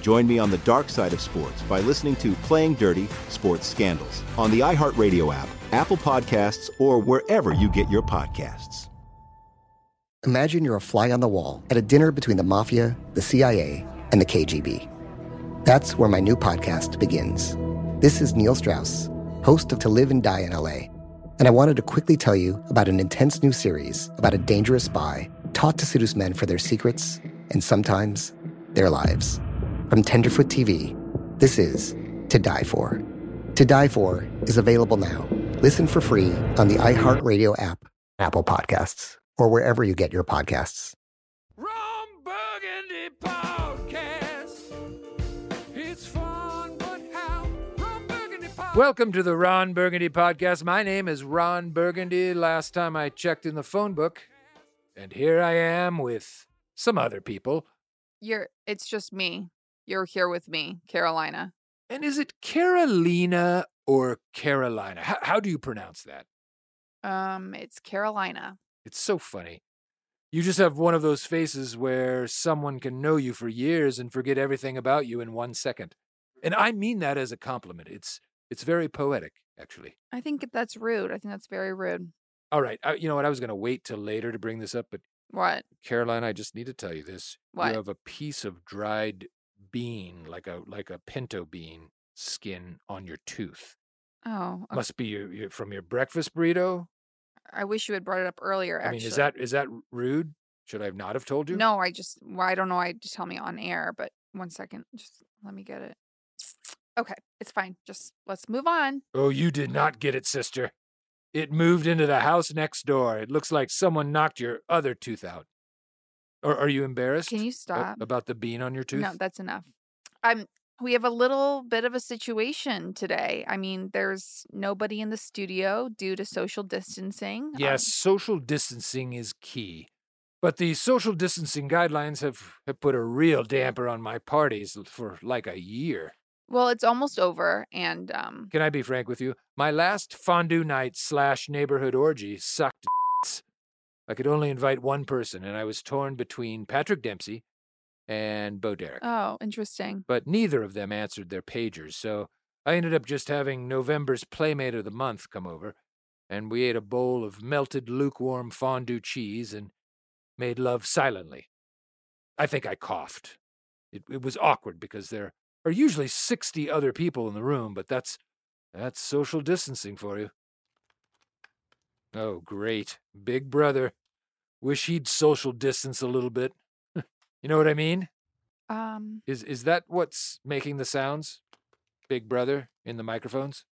Join me on the dark side of sports by listening to Playing Dirty Sports Scandals on the iHeartRadio app, Apple Podcasts, or wherever you get your podcasts. Imagine you're a fly on the wall at a dinner between the mafia, the CIA, and the KGB. That's where my new podcast begins. This is Neil Strauss, host of To Live and Die in LA, and I wanted to quickly tell you about an intense new series about a dangerous spy taught to seduce men for their secrets and sometimes their lives. From Tenderfoot TV, this is To Die For. To Die For is available now. Listen for free on the iHeartRadio app, Apple Podcasts, or wherever you get your podcasts. Ron Burgundy Podcast. It's fun, but how? Ron Burgundy Podcast. Welcome to the Ron Burgundy Podcast. My name is Ron Burgundy. Last time I checked in the phone book, and here I am with some other people. You're it's just me. You're here with me, Carolina. And is it Carolina or Carolina? How, how do you pronounce that? Um, it's Carolina. It's so funny. You just have one of those faces where someone can know you for years and forget everything about you in one second. And I mean that as a compliment. It's it's very poetic, actually. I think that's rude. I think that's very rude. All right, I, you know what? I was going to wait till later to bring this up, but What? Caroline, I just need to tell you this. What? You have a piece of dried bean, like a like a pinto bean skin on your tooth. Oh, okay. Must be your, your from your breakfast burrito. I wish you had brought it up earlier. I mean, is that is that rude? Should I not have told you? No, I just well, I don't know. I just tell me on air, but one second, just let me get it. Okay, it's fine. Just let's move on. Oh, you did not get it, sister. It moved into the house next door. It looks like someone knocked your other tooth out. Or are you embarrassed? Can you a- stop? about the bean on your tooth? No, that's enough. I'm. We have a little bit of a situation today. I mean, there's nobody in the studio due to social distancing. Um, Yes, social distancing is key. But the social distancing guidelines have, have put a real damper on my parties for like a year. well, it's almost over, and um, Can I be frank with you? My last fondue night slash neighborhood orgy sucked. I could only invite one person, and I was torn between Patrick Dempsey and Bo Derek. oh, interesting. But neither of them answered their pagers, so I ended up just having November's Playmate of the Month come over, and we ate a bowl of melted lukewarm fondue cheese and made love silently. I think I coughed. It, it was awkward because there are usually 60 other people in the room, but that's that's social distancing for you. Oh, great. Big brother. Wish he'd social distance a little bit. you know what I mean? Um, Is is that what's making the sounds? Big brother in the microphones?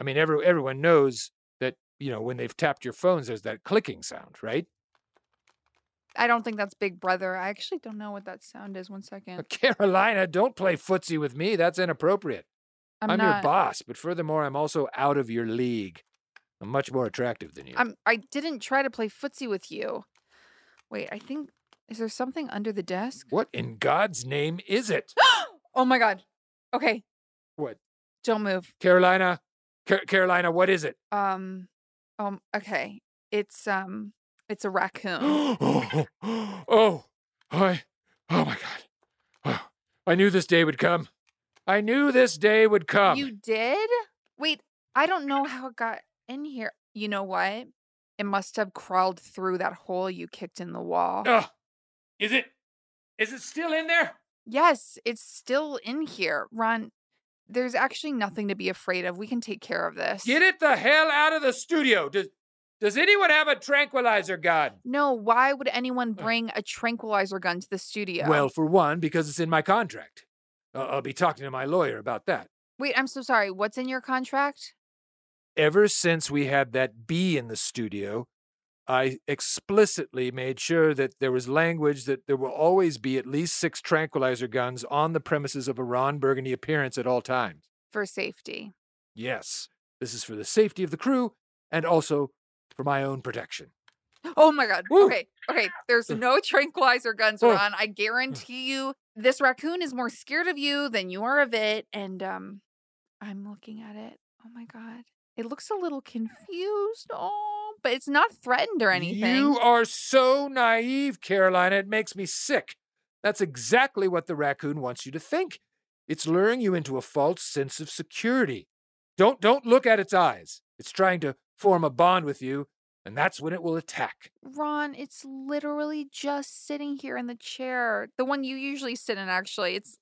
I mean every everyone knows that, you know, when they've tapped your phones there's that clicking sound, right? I don't think that's Big Brother. I actually don't know what that sound is. One second. Carolina, don't play footsie with me. That's inappropriate. I'm, I'm, not. your boss, but furthermore, I'm also out of your league. I'm much more attractive than you. I'm. I didn't try to play footsie with you. Wait, I think is there something under the desk? What in God's name is it? oh my god. Okay, What? don't move. Carolina, Car- Carolina, what is it? Um, um, okay. It's um, it's a raccoon. oh, oh, I, oh my God. Oh, I knew this day would come. I knew this day would come. you did? Wait, I don't know how it got in here. You know what? It must have crawled through that hole you kicked in the wall. Ugh. is it? Is it still in there? Yes, it's still in here. Ron, there's actually nothing to be afraid of. We can take care of this. Get it the hell out of the studio. Does Does anyone have a tranquilizer gun? No, why would anyone bring a tranquilizer gun to the studio? Well, for one, because it's in my contract. Uh, I'll be talking to my lawyer about that. wait, I'm so sorry. What's in your contract? Ever since we had that bee in the studio, I explicitly made sure that there was language that there will always be at least six tranquilizer guns on the premises of a Ron Burgundy appearance at all times. For safety. Yes, this is for the safety of the crew and also for my own protection. Oh my god. Woo. Okay. Okay. There's no tranquilizer guns, Oh. Ron. I guarantee you this raccoon is more scared of you than you are of it. And um I'm looking at it. Oh my god. It looks a little confused. Oh, but it's not threatened or anything. You are so naive, Carolina. It makes me sick. That's exactly what the raccoon wants you to think. It's luring you into a false sense of security. Don't don't look at its eyes. It's trying to form a bond with you, and that's when it will attack. Ron, it's literally just sitting here in the chair. The one you usually sit in actually. It's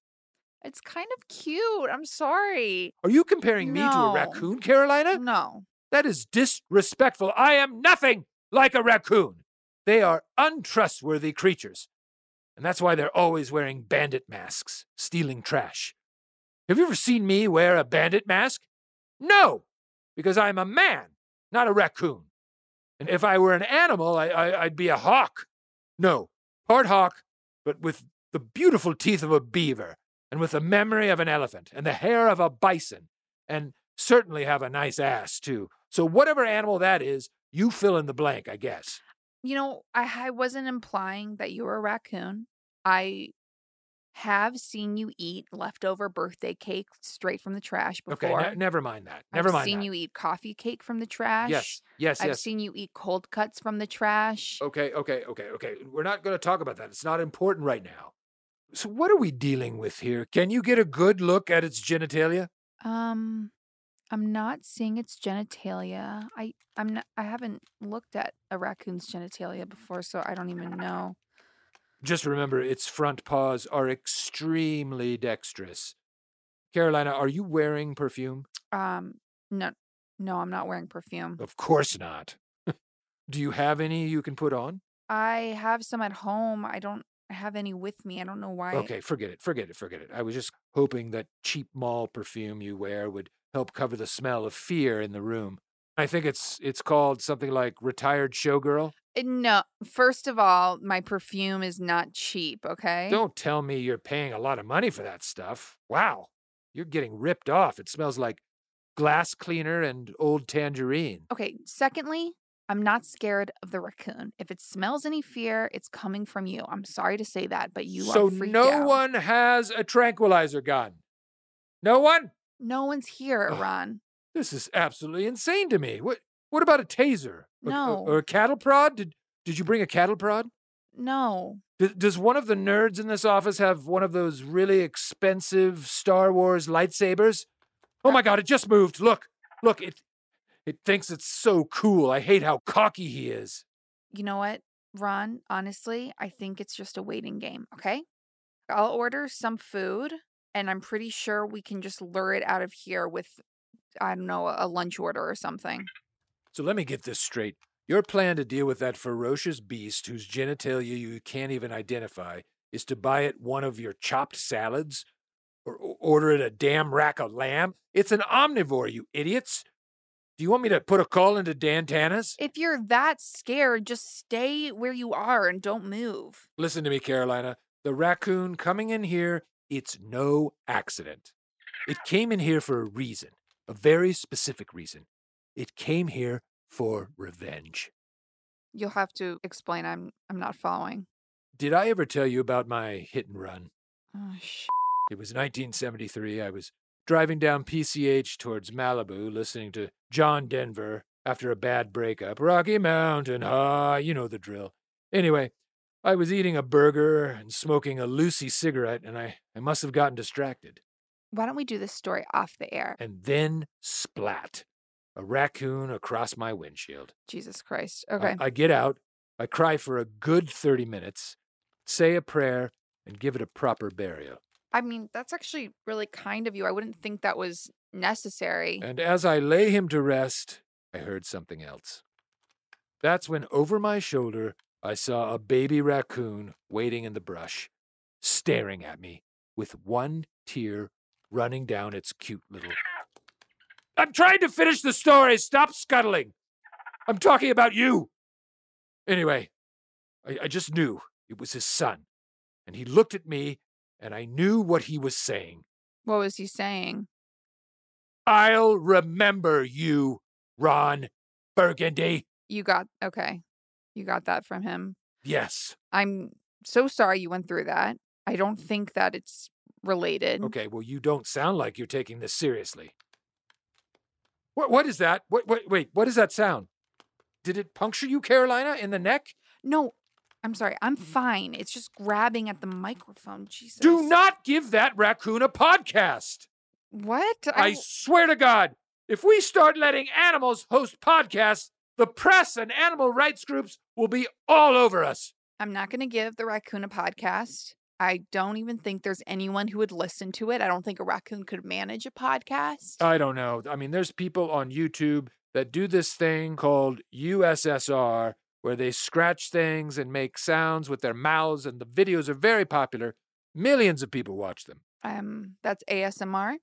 it's kind of cute. I'm sorry. Are you comparing me to a raccoon, Carolina? No. That is disrespectful. I am nothing like a raccoon. They are untrustworthy creatures. And that's why they're always wearing bandit masks, stealing trash. Have you ever seen me wear a bandit mask? No, because I'm a man, not a raccoon. And if I were an animal, I, I, I'd be a hawk. No, part hawk, but with the beautiful teeth of a beaver, and with the memory of an elephant, and the hair of a bison, and certainly have a nice ass, too. So, whatever animal that is, you fill in the blank, I guess. You know, I, I wasn't implying that you were a raccoon. I have seen you eat leftover birthday cake straight from the trash Okay, before. ne- never mind that. Never mind. I've seen that. you eat coffee cake from the trash. Yes, yes, I've yes. seen you eat cold cuts from the trash. Okay, okay, okay, okay. We're not going to talk about that. It's not important right now. So, what are we dealing with here? Can you get a good look at its genitalia? Um, I'm not seeing its genitalia. I I'm not. I haven't looked at a raccoon's genitalia before, so I don't even know. Just remember, its front paws are extremely dexterous. Carolina, are you wearing perfume? Um, no, no, I'm not wearing perfume. Of course not. Do you have any you can put on? I have some at home. I don't have any with me. I don't know why. Okay, forget it, forget it, forget it. I was just hoping that cheap mall perfume you wear would help cover the smell of fear in the room. I think it's it's called something like retired showgirl. Uh, No, first of all, my perfume is not cheap, okay? Don't tell me you're paying a lot of money for that stuff. Wow, you're getting ripped off. It smells like glass cleaner and old tangerine. Okay, secondly, I'm not scared of the raccoon. If it smells any fear, it's coming from you. I'm sorry to say that, but you so are freaked no out. one has a tranquilizer gun. No one? No one's here, Ugh. Ron. This is absolutely insane to me. What what about a taser? A- uh, No. Or, a cattle prod? Did did you bring a cattle prod? No. D- does one of the nerds in this office have one of those really expensive Star Wars lightsabers? Oh uh my god, it just moved. Look. Look, it it thinks it's so cool. I hate how cocky he is. You know what, Ron? Honestly, I think it's just a waiting game, okay? I'll order some food, and I'm pretty sure we can just lure it out of here with, I don't know, a lunch order or something. So let me get this straight. Your plan to deal with that ferocious beast whose genitalia you can't even identify is to buy it one of your chopped salads? Or order it a damn rack of lamb? It's an omnivore, you idiots! Do you want me to put a call into Dan Tana's? If you're that scared, just stay where you are and don't move. Listen to me, Carolina. The raccoon coming in here, it's no accident. It came in here for a reason, a very specific reason. It came here for revenge. You'll have to explain. I'm I'm not following. Did I ever tell you about my hit and run? Oh, sh- It was 1973. I was driving down PCH towards Malibu, listening to John Denver after a bad breakup. Rocky Mountain, ah, you know the drill. Anyway, I was eating a burger and smoking a Lucy cigarette, and I, I must have gotten distracted. Why don't we do this story off the air? And then splat. A raccoon across my windshield. Jesus Christ. Okay. I, I get out, I cry for a good 30 minutes, say a prayer, and give it a proper burial. I mean, that's actually really kind of you. I wouldn't think that was necessary. And as I lay him to rest, I heard something else. That's when over my shoulder I saw a baby raccoon waiting in the brush, staring at me with one tear running down its cute little. I'm trying to finish the story. Stop scuttling. I'm talking about you. Anyway, I, I just knew it was his son. And he looked at me, and I knew what he was saying. What was he saying? I'll remember you, Ron Burgundy. You got, okay. You got that from him. Yes. I'm so sorry you went through that. I don't think that it's related. Okay, well, you don't sound like you're taking this seriously. What, what is that? What, what, wait, what is that sound? Did it puncture you, Carolina, in the neck? No, I'm sorry. I'm mm-hmm. fine. It's just grabbing at the microphone. Jesus. Do not give that raccoon a podcast. What? I swear to God, if we start letting animals host podcasts, the press and animal rights groups will be all over us. I'm not going to give the raccoon a podcast. I don't even think there's anyone who would listen to it. I don't think a raccoon could manage a podcast. I don't know. I mean, there's people on YouTube that do this thing called USSR where they scratch things and make sounds with their mouths, and the videos are very popular. Millions of people watch them. Um, that's ASMR.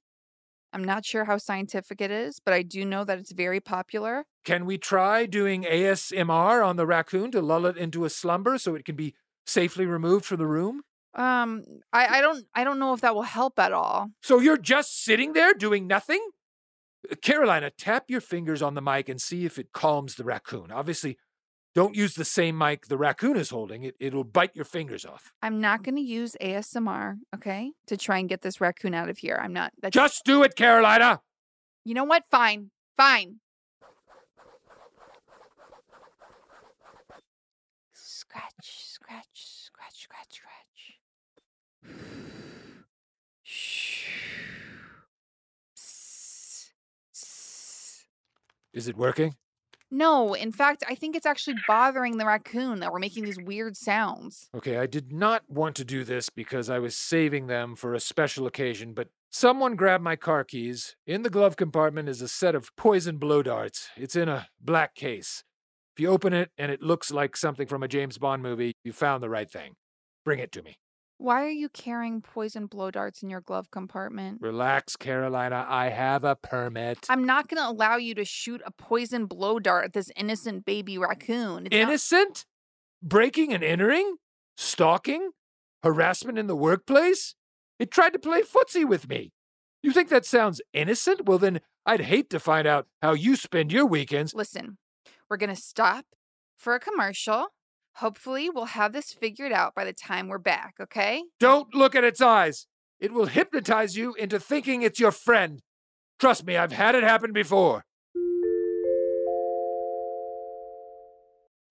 I'm not sure how scientific it is, but I do know that it's very popular. Can we try doing ASMR on the raccoon to lull it into a slumber so it can be safely removed from the room? Um, I, I don't I don't know if that will help at all. So you're just sitting there doing nothing? Carolina, tap your fingers on the mic and see if it calms the raccoon. Obviously, don't use the same mic the raccoon is holding. It, it'll bite your fingers off. I'm not going to use ASMR, okay, to try and get this raccoon out of here. I'm not. That's... Just do it, Carolina. You know what? Fine. Fine. Scratch, scratch, scratch, scratch, scratch. Shh. Is it working? No, in fact, I think it's actually bothering the raccoon that we're making these weird sounds. Okay, I did not want to do this because I was saving them for a special occasion, but someone grabbed my car keys. In the glove compartment is a set of poison blow darts. It's in a black case. If you open it and it looks like something from a James Bond movie, you found the right thing. Bring it to me. Why are you carrying poison blow darts in your glove compartment? Relax, Carolina. I have a permit. I'm not going to allow you to shoot a poison blow dart at this innocent baby raccoon. It's innocent? Not- Breaking and entering? Stalking? Harassment in the workplace? It tried to play footsie with me. You think that sounds innocent? Well, then I'd hate to find out how you spend your weekends. Listen, we're going to stop for a commercial Hopefully, we'll have this figured out by the time we're back, okay? Don't look at its eyes. It will hypnotize you into thinking it's your friend. Trust me, I've had it happen before.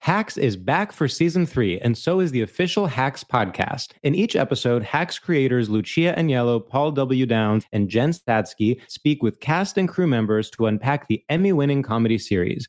Hacks is back for season three, and so is the official Hacks podcast. In each episode, Hacks creators Lucia Aniello, Paul W. Downs, and Jen Statsky speak with cast and crew members to unpack the Emmy winning comedy series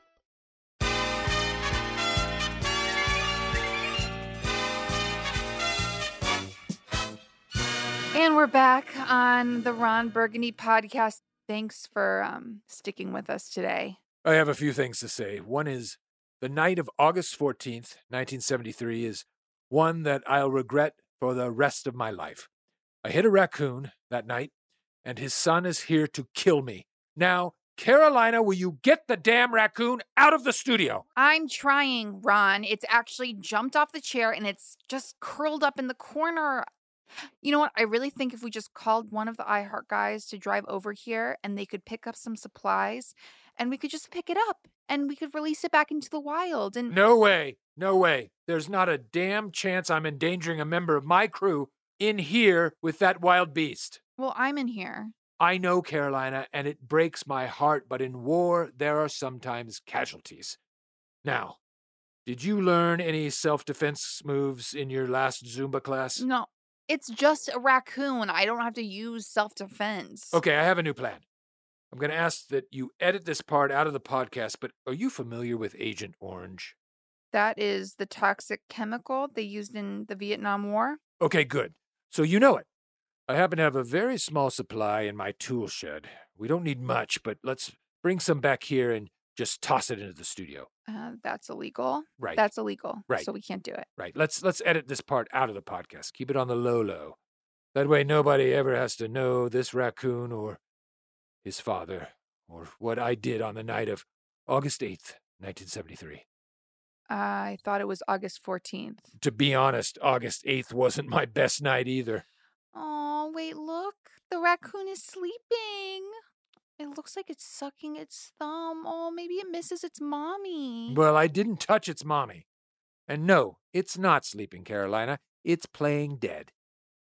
We're back on the Ron Burgundy podcast. Thanks for um, sticking with us today. I have a few things to say. One is the night of August 14th, 1973, is one that I'll regret for the rest of my life. I hit a raccoon that night, and his son is here to kill me. Now, Carolina, will you get the damn raccoon out of the studio? I'm trying, Ron. It's actually jumped off the chair and it's just curled up in the corner. You know what? I really think if we just called one of the iHeart guys to drive over here and they could pick up some supplies and we could just pick it up and we could release it back into the wild and No way. No way. There's not a damn chance I'm endangering a member of my crew in here with that wild beast. well, I'm in here. I know, Carolina, and it breaks my heart, but in war, there are sometimes casualties. Now, did you learn any self defense moves in your last Zumba class? No, it's just a raccoon. I don't have to use self defense. Okay, I have a new plan. I'm going to ask that you edit this part out of the podcast, but are you familiar with Agent Orange? That is the toxic chemical they used in the Vietnam War. Okay, good. So you know it. I happen to have a very small supply in my tool shed. We don't need much, but let's bring some back here and just toss it into the studio. Uh, that's illegal. Right. That's illegal. Right. So we can't do it. Right. Let's let's edit this part out of the podcast. Keep it on the low low. That way nobody ever has to know this raccoon or his father or what I did on the night of August 8th, 1973. I thought it was August 14th. To be honest, August 8th wasn't my best night either. Oh, wait, look. The raccoon is sleeping. It looks like it's sucking its thumb. Oh, maybe it misses its mommy. Well, I didn't touch its mommy. And no, it's not sleeping, Carolina. It's playing dead.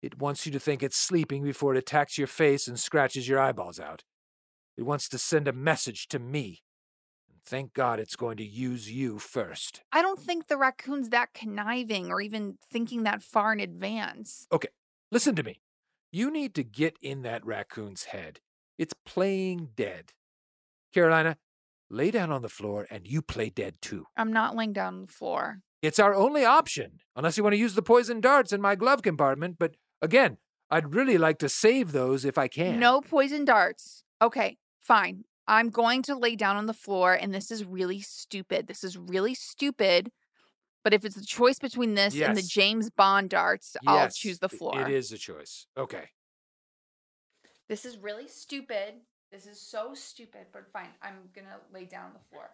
It wants you to think it's sleeping before it attacks your face and scratches your eyeballs out. It wants to send a message to me. And thank God it's going to use you first. I don't think the raccoon's that conniving or even thinking that far in advance. Okay, listen to me. You need to get in that raccoon's head. It's playing dead. Carolina, lay down on the floor and you play dead too. I'm not laying down on the floor. It's our only option, unless you want to use the poison darts in my glove compartment. But again, I'd really like to save those if I can. No poison darts. Okay, fine. I'm going to lay down on the floor, and this is really stupid. This is really stupid. But if it's a choice between this and the James Bond darts, I'll choose the floor. It is a choice. Okay. This is really stupid. This is so stupid, but fine. I'm gonna lay down on the floor.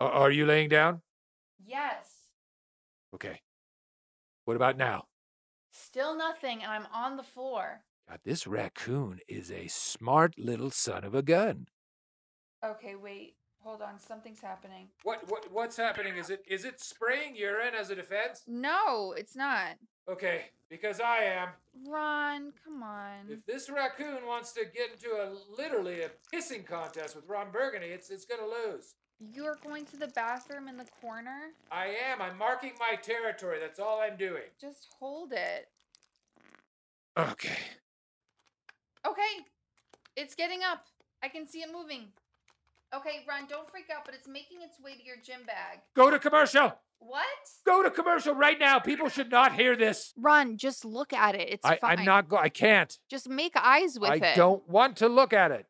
Are you laying down? Yes. Okay. What about now? Still nothing, and I'm on the floor. God, this raccoon is a smart little son of a gun. Okay, wait. Hold on. Something's happening. What what what's happening? Is it is it spraying urine as a defense? No, it's not. Okay, because I am. Ron, come on. If this raccoon wants to get into a literally a pissing contest with Ron Burgundy, it's it's gonna lose. You're going to the bathroom in the corner? I am. I'm marking my territory. That's all I'm doing. Just hold it. Okay. Okay. It's getting up. I can see it moving. Okay, Ron, don't freak out, but it's making its way to your gym bag. Go to commercial. What? Go to commercial right now. People should not hear this. Ron, just look at it. It's I, fine. I'm not go. I can't. Just make eyes with I it. I don't want to look at it.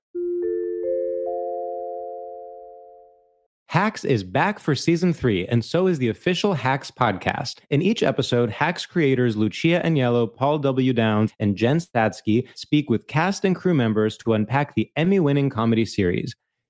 Hacks is back for season three, and so is the official Hacks podcast. In each episode, Hacks creators Lucia Aniello, Paul W. Downs, and Jen Statsky speak with cast and crew members to unpack the Emmy winning comedy series.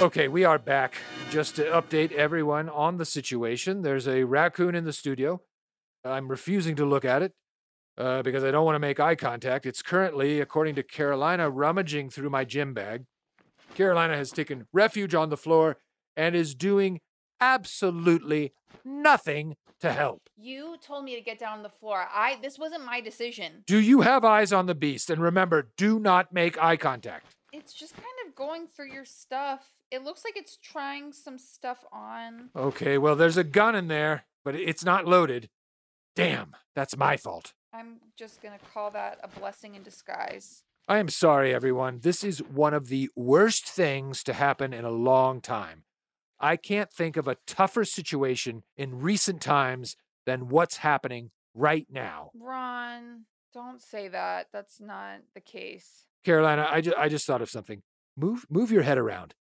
Okay, we are back. Just to update everyone on the situation, there's a raccoon in the studio. I'm refusing to look at it uh, because I don't want to make eye contact. It's currently, according to Carolina, rummaging through my gym bag. Carolina has taken refuge on the floor and is doing absolutely nothing to help. You told me to get down on the floor. I this wasn't my decision. Do you have eyes on the beast? And remember, do not make eye contact. It's just kind of going through your stuff. It looks like it's trying some stuff on. Okay, well, there's a gun in there, but it's not loaded. Damn, that's my fault. I'm just gonna call that a blessing in disguise. I am sorry, everyone. This is one of the worst things to happen in a long time. I can't think of a tougher situation in recent times than what's happening right now. Ron, don't say that. That's not the case. Carolina, I, ju- I just thought of something. Move, move your head around.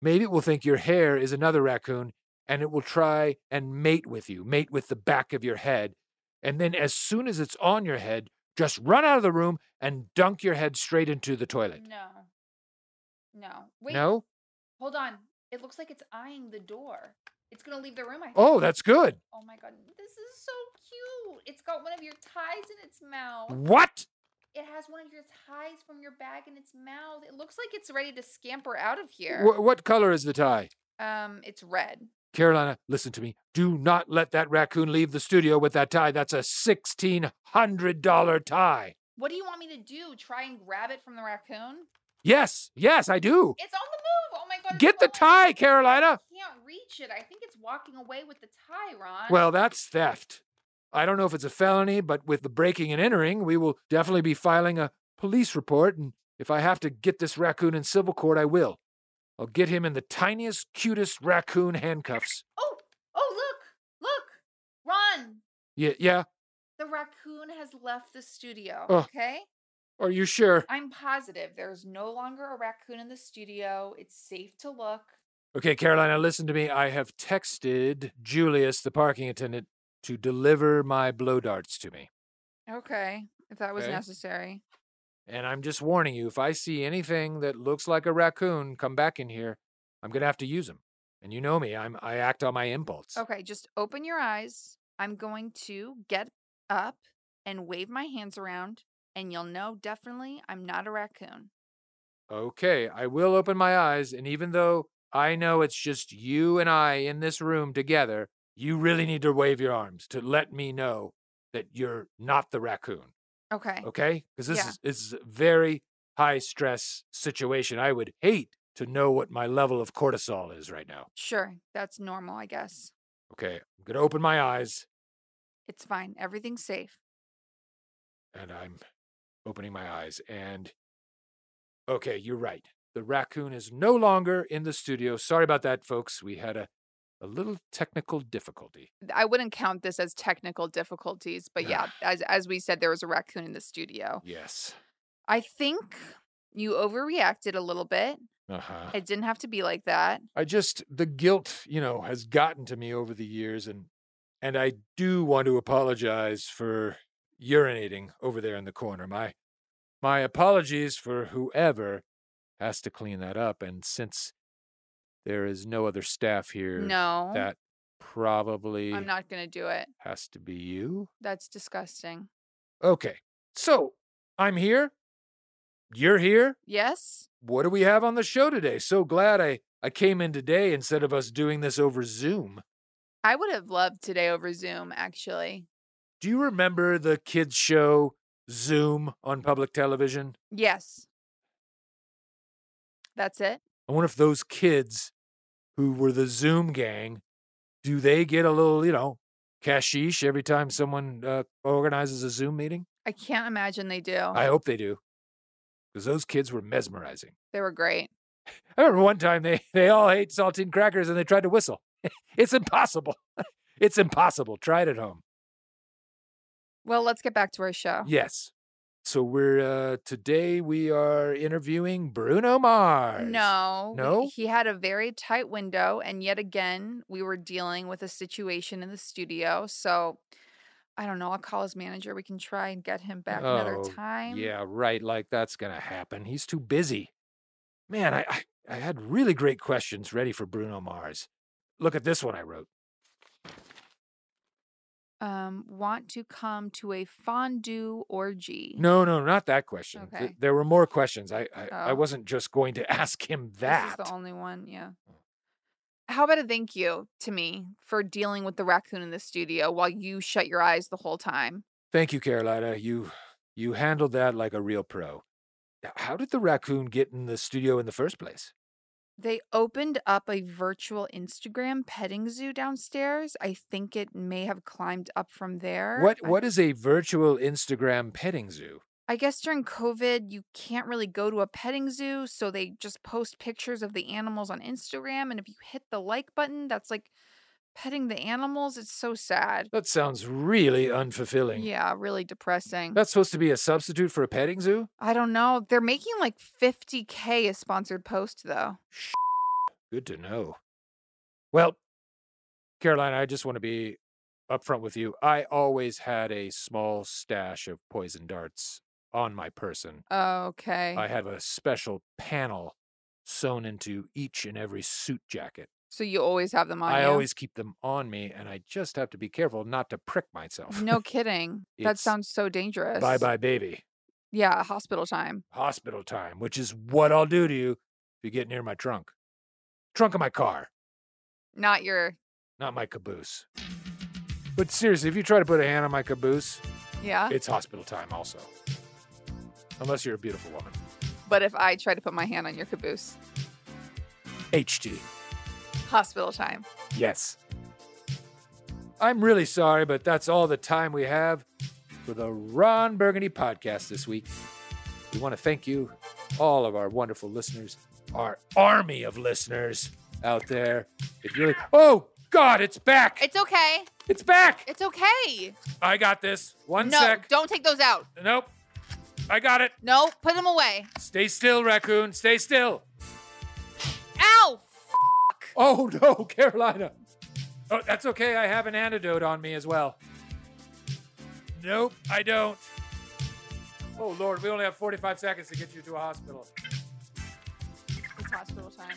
Maybe it will think your hair is another raccoon and it will try and mate with you, mate with the back of your head. And then, as soon as it's on your head, just run out of the room and dunk your head straight into the toilet. No. No. Wait. No? Hold on. It looks like it's eyeing the door. It's gonna leave the room. I oh, think. Oh, that's good. Oh my god, this is so cute. It's got one of your ties in its mouth. What? It has one of your ties from your bag in its mouth. It looks like it's ready to scamper out of here. Wh- what color is the tie? Um, it's red. Carolina, listen to me. Do not let that raccoon leave the studio with that tie. That's a $1,600 tie. What do you want me to do? Try and grab it from the raccoon? Yes, yes, I do. It's on the move. Oh my god. Get the tie, Carolina. I can't reach it. I think it's walking away with the tie, Ron. Well, that's theft. I don't know if it's a felony, but with the breaking and entering, we will definitely be filing a police report. And if I have to get this raccoon in civil court, I will. I'll get him in the tiniest, cutest raccoon handcuffs. Oh, oh, look, look, run. Yeah, yeah. The raccoon has left the studio. Oh. Okay. Are you sure? I'm positive there's no longer a raccoon in the studio. It's safe to look. Okay, Carolina, listen to me. I have texted Julius, the parking attendant, to deliver my blow darts to me. Okay, if that was Okay. necessary. And I'm just warning you if I see anything that looks like a raccoon come back in here, I'm going to have to use them. And you know me, I'm I act on my impulse. Okay, just open your eyes. I'm going to get up and wave my hands around, and you'll know definitely I'm not a raccoon. Okay, I will open my eyes, and even though I know it's just you and I in this room together, you really need to wave your arms to let me know that you're not the raccoon. Okay. Okay? Because this Yeah. is this is a very high stress situation. I would hate to know what my level of cortisol is right now. Sure, that's normal, I guess. Okay, I'm gonna open my eyes, It's fine. Everything's safe. and I'm opening my eyes, and okay, you're right. The raccoon is no longer in the studio. Sorry about that, folks. We had a a little technical difficulty. I wouldn't count this as technical difficulties, but yeah, as as we said, there was a raccoon in the studio. Yes. I think you overreacted a little bit. Uh huh. It didn't have to be like that. I just the guilt, you know, has gotten to me over the years and and I do want to apologize for urinating over there in the corner. My my apologies for whoever has to clean that up and since there is no other staff here No. that probably I'm not going to do it. has to be you. That's disgusting. Okay. So, I'm here. You're here. Yes? What do we have on the show today? So glad I I came in today instead of us doing this over Zoom. I would have loved today over Zoom, actually. Do you remember the kids' show Zoom on public television? Yes. That's it? I wonder if those kids who were the Zoom gang, do they get a little, you know, cashish every time someone uh, organizes a Zoom meeting? I can't imagine they do. I hope they do. Because those kids were mesmerizing. They were great. I remember one time they, they all ate saltine crackers and they tried to whistle. it's impossible. it's impossible. Try it at home. Well, let's get back to our show. Yes. So we're uh today we are interviewing Bruno Mars. No. No? He had a very tight window, and yet again, we were dealing with a situation in the studio. So I don't know. I'll call his manager. We can try and get him back another Oh, time. Yeah, right. Like that's gonna happen. He's too busy. Man, I, I I had really great questions ready for Bruno Mars. Look at this one I wrote. Um, want to come to a fondue orgy? No, no, not that question. Th- Okay. there were more questions. I, I, I Oh. wasn't just going to ask him that. This is the only one, yeah. How about a thank you to me for dealing with the raccoon in the studio while you shut your eyes the whole time? Thank you, Carolina. You you handled that like a real pro. How did the raccoon get in the studio in the first place? They opened up a virtual Instagram petting zoo downstairs. I think it may have climbed up from there. What I- what is a virtual Instagram petting zoo? I guess during COVID, you can't really go to a petting zoo, so they just post pictures of the animals on Instagram. And if you hit the like button, that's like petting the animals. It's so sad. That sounds really unfulfilling. Yeah, really depressing. That's supposed to be a substitute for a petting zoo? I don't know. They're making like 50K a sponsored post, though. Good to know. Well, Carolina, I just want to be upfront with you. I always had a small stash of poison darts on my person. Oh, okay. I have a special panel sewn into each and every suit jacket. So you always have them on I you? always keep them on me, and I just have to be careful not to prick myself. No kidding. that It's sounds so dangerous. Bye bye, baby. Yeah, hospital time. Hospital time, which is what I'll do to you if you get near my trunk. Trunk of my car, Not your. not my caboose. But seriously, if you try to put a hand on my caboose, Yeah. it's hospital time also. Unless you're a beautiful woman. but if I try to put my hand on your caboose, HT. Hospital time. Yes. I'm really sorry, but that's all the time we have for the Ron Burgundy podcast this week. We want to thank you, all of our wonderful listeners, our army of listeners out there. If you're, oh God, it's back! It's okay. It's back! It's okay. I got this. One no, sec. don't take those out. Nope. I got it. No, put them away. Stay still, raccoon. Stay still. Oh no, Carolina. Oh, that's okay. I have an antidote on me as well. Nope, I don't. Oh Lord, we only have 45 seconds to get you to a hospital. It's hospital time.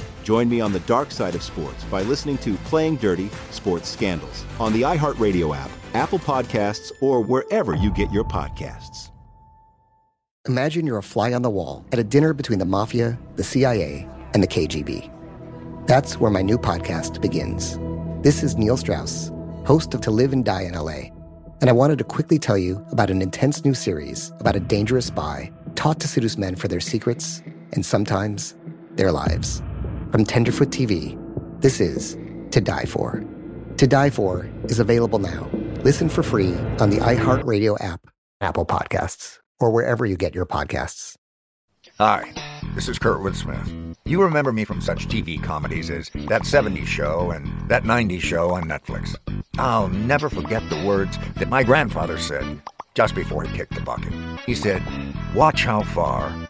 Join me on the dark side of sports by listening to Playing Dirty Sports Scandals on the iHeartRadio app, Apple Podcasts, or wherever you get your podcasts. Imagine you're a fly on the wall at a dinner between the mafia, the CIA, and the KGB. That's where my new podcast begins. This is Neil Strauss, host of To Live and Die in LA, and I wanted to quickly tell you about an intense new series about a dangerous spy taught to seduce men for their secrets and sometimes their lives. From Tenderfoot TV, this is To Die For. To Die For is available now. Listen for free on the iHeartRadio app, Apple Podcasts, or wherever you get your podcasts. Hi, this is Kurt Smith. You remember me from such TV comedies as That 70s Show and That 90s Show on Netflix. I'll never forget the words that my grandfather said just before he kicked the bucket. He said, Watch how far